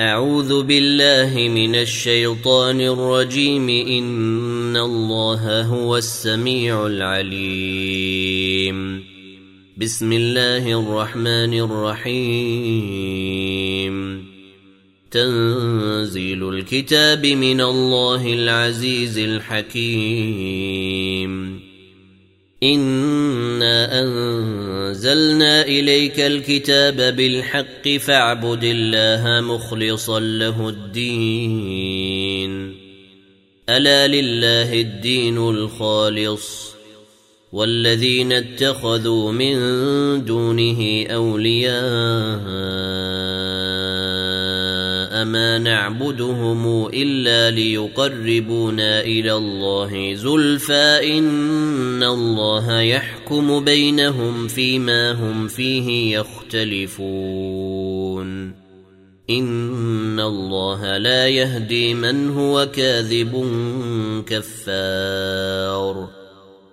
أعوذ بالله من الشيطان الرجيم. إن الله هو السميع العليم. بسم الله الرحمن الرحيم. تنزيل الكتاب من الله العزيز الحكيم. إنا أنزلنا إليك الكتاب بالحق فاعبد الله مخلصا له الدين. ألا لله الدين الخالص. والذين اتخذوا من دونه أولياء. ما نعبدهم إلا ليقربونا إلى الله زلفى إن الله يحكم بينهم فيما هم فيه يختلفون. إن الله لا يهدي من هو كاذب كفار.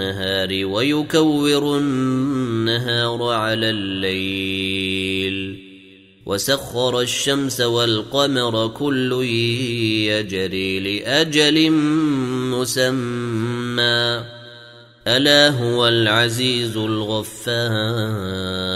النهار ويكور النهار على الليل. وسخر الشمس والقمر كل يجري لأجل مسمى. ألا هو العزيز الغفار.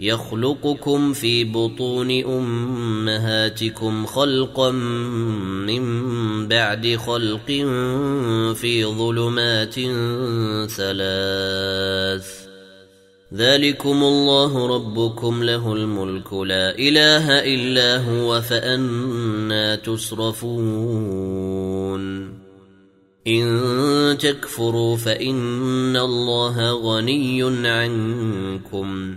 يخلقكم في بطون أمهاتكم خلقا من بعد خلق في ظلمات ثلاث. ذلكم الله ربكم له الملك. لا إله إلا هو فأنا تصرفون. إن تكفروا فإن الله غني عنكم.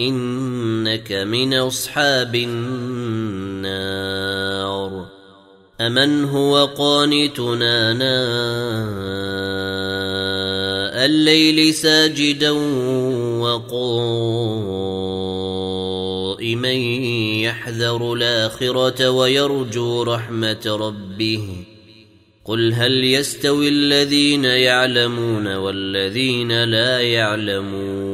إنك من أصحاب النار. أمن هو قانتنا ناء الليل ساجدا وقائما يحذر الآخرة ويرجو رحمة ربه. قل هل يستوي الذين يعلمون والذين لا يعلمون؟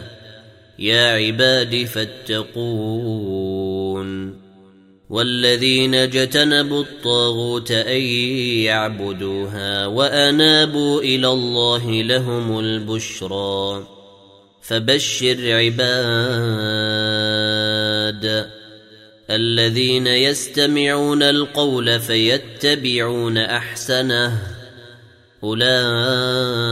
يا عباد فاتقون والذين اجتنبوا الطاغوت أن يعبدوها وأنابوا إلى الله لهم البشرى فبشر عباد الذين يستمعون القول فيتبعون أحسنه أولئك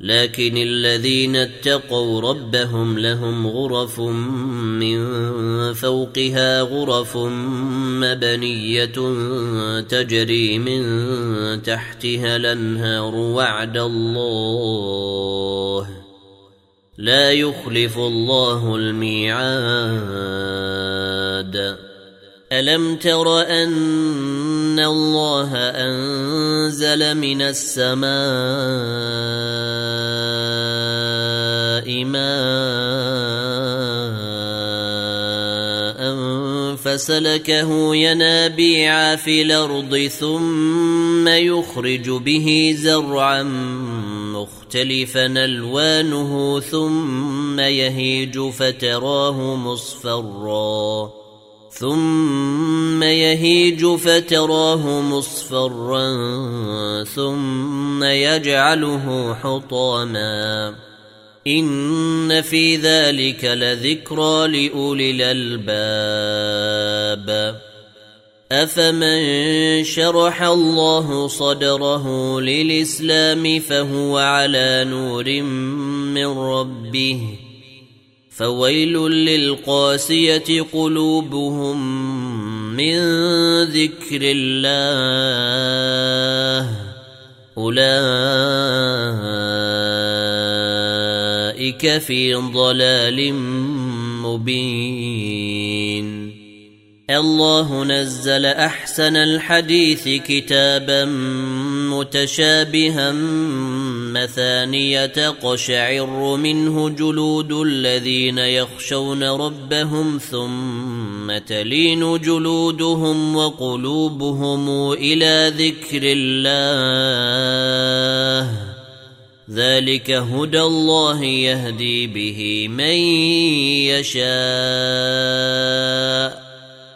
لكن الذين اتقوا ربهم لهم غرف من فوقها غرف مبنية تجري من تحتها الأنهار وعد الله. لا يخلف الله الميعاد. ألم تر أن الله أنزل من السماء ماء فسلكه ينابيع في الأرض ثم يخرج به زرعا مختلفا ألوانه ثم يهيج فتراه مصفرا ثم يهيج فتراه مصفرا ثم يجعله حطاما. إن في ذلك لذكرى لأولي الألباب. أفمن شرح الله صدره للإسلام فهو على نور من ربه. فويل للقاسية قلوبهم من ذكر الله. أولئك في ضلال مبين. الله نزل أحسن الحديث كتابا متشابها مثانية قشعر منه جلود الذين يخشون ربهم ثم تلين جلودهم وقلوبهم إلى ذكر الله. ذلك هدى الله يهدي به من يشاء.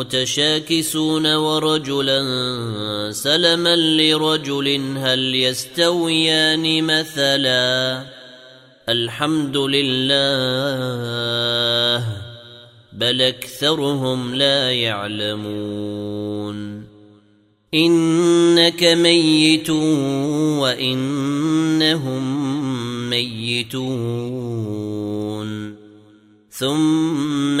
متشاكسون ورجلا سلما لرجل هل يستويان مثلا؟ الحمد لله بل أكثرهم لا يعلمون. إنك ميت وإنهم ميتون. ثم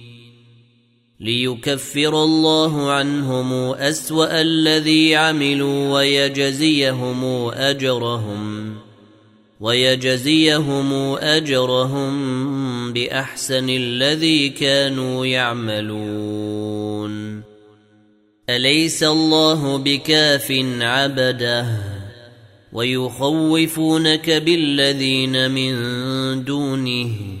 ليكفر الله عنهم أسوأ الذي عملوا ويجزيهم أجرهم ويجزيهم أجرهم بأحسن الذي كانوا يعملون. أليس الله بكاف عبده؟ ويخوفونك بالذين من دونه.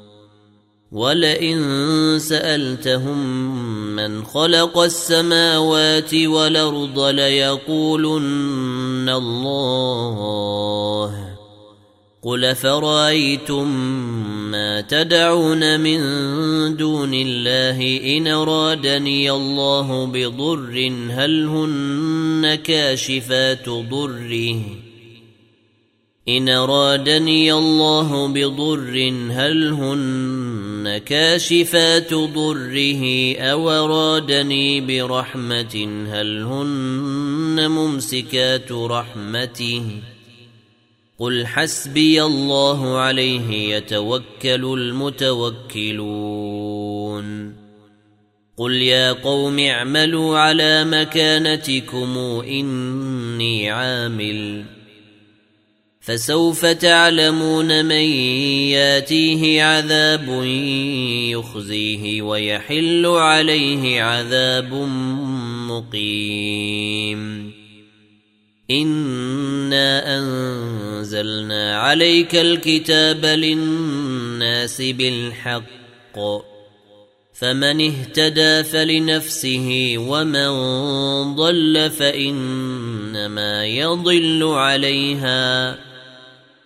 ولئن سألتهم من خلق السماوات والأرض ليقولن الله. قل فرايتم ما تدعون من دون الله إن أرادني الله بضر هل هن كاشفات ضره؟ إن أرادني الله بضر هل هن كاشفات ضره؟ أو أرادني برحمة هل هن ممسكات رحمته؟ قل حسبي الله عليه يتوكل المتوكلون. قل يا قوم اعملوا على مكانتكم إني عامل. فسوف تعلمون من ياتيه عذاب يخزيه ويحل عليه عذاب مقيم. إنا أنزلنا عليك الكتاب للناس بالحق. فمن اهتدى فلنفسه ومن ضل فإنما يضل عليها.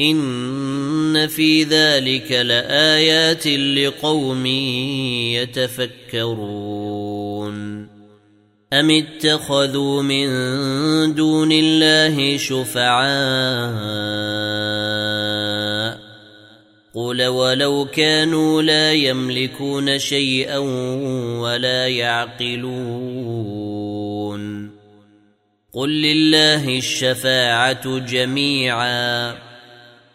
إن في ذلك لآيات لقوم يتفكرون. أم اتخذوا من دون الله شفعاء؟ قل ولو كانوا لا يملكون شيئا ولا يعقلون. قل لله الشفاعة جميعا.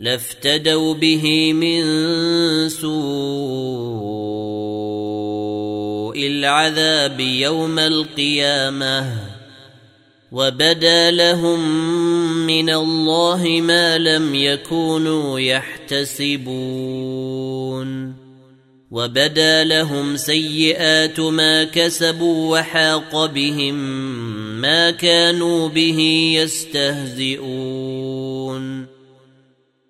لافتدوا به من سوء العذاب يوم القيامة وبدا لهم من الله ما لم يكونوا يحتسبون وبدا لهم سيئات ما كسبوا وحاق بهم ما كانوا به يستهزئون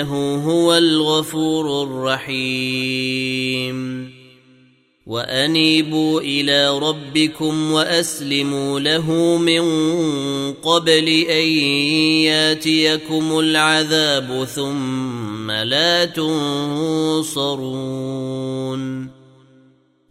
إنه هو الغفور الرحيم. وأنيبوا إلى ربكم وأسلموا له من قبل أن ياتيكم العذاب ثم لا تنصرون.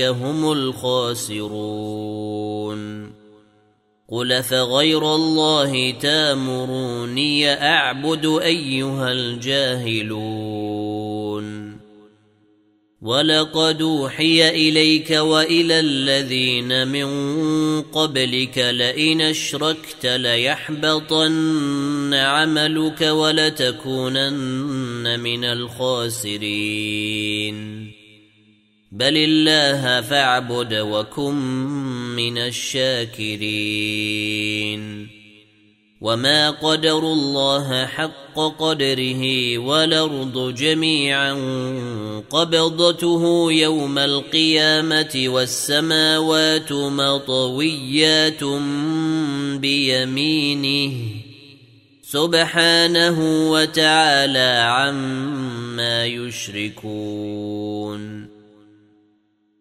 هم الخاسرون. قل فغير الله تامروني أعبد أيها الجاهلون. ولقد أوحي إليك وإلى الذين من قبلك لئن أشركت ليحبطن عملك ولتكونن من الخاسرين. بل الله فاعبد وكن من الشاكرين وما قدروا الله حق قدره والارض جميعا قبضته يوم القيامه والسماوات مطويات بيمينه سبحانه وتعالى عما يشركون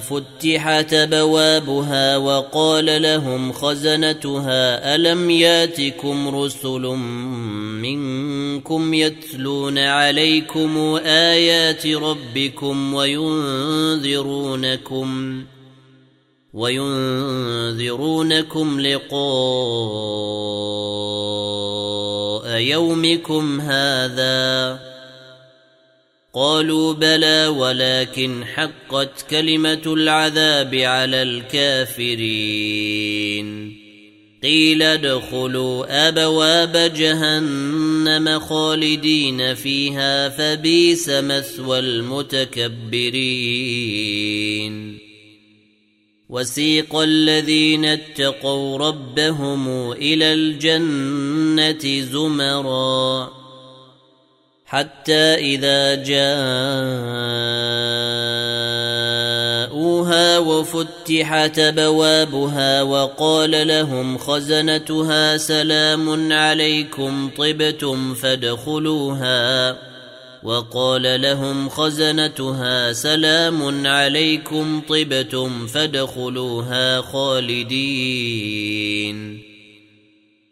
فتحت بوابها وقال لهم خزنتها ألم ياتكم رسل منكم يتلون عليكم آيات ربكم وينذرونكم وينذرونكم لقاء يومكم هذا؟ قالوا بلى ولكن حقت كلمة العذاب على الكافرين. قيل ادخلوا أبواب جهنم خالدين فيها فبيس مثوى المتكبرين. وسيق الذين اتقوا ربهم إلى الجنة زمرا. حتى إذا جاءوها وفتحت بوابها وقال لهم خزنتها سلام عليكم طبتم فادخلوها وقال لهم خزنتها سلام عليكم طبتم فادخلوها خالدين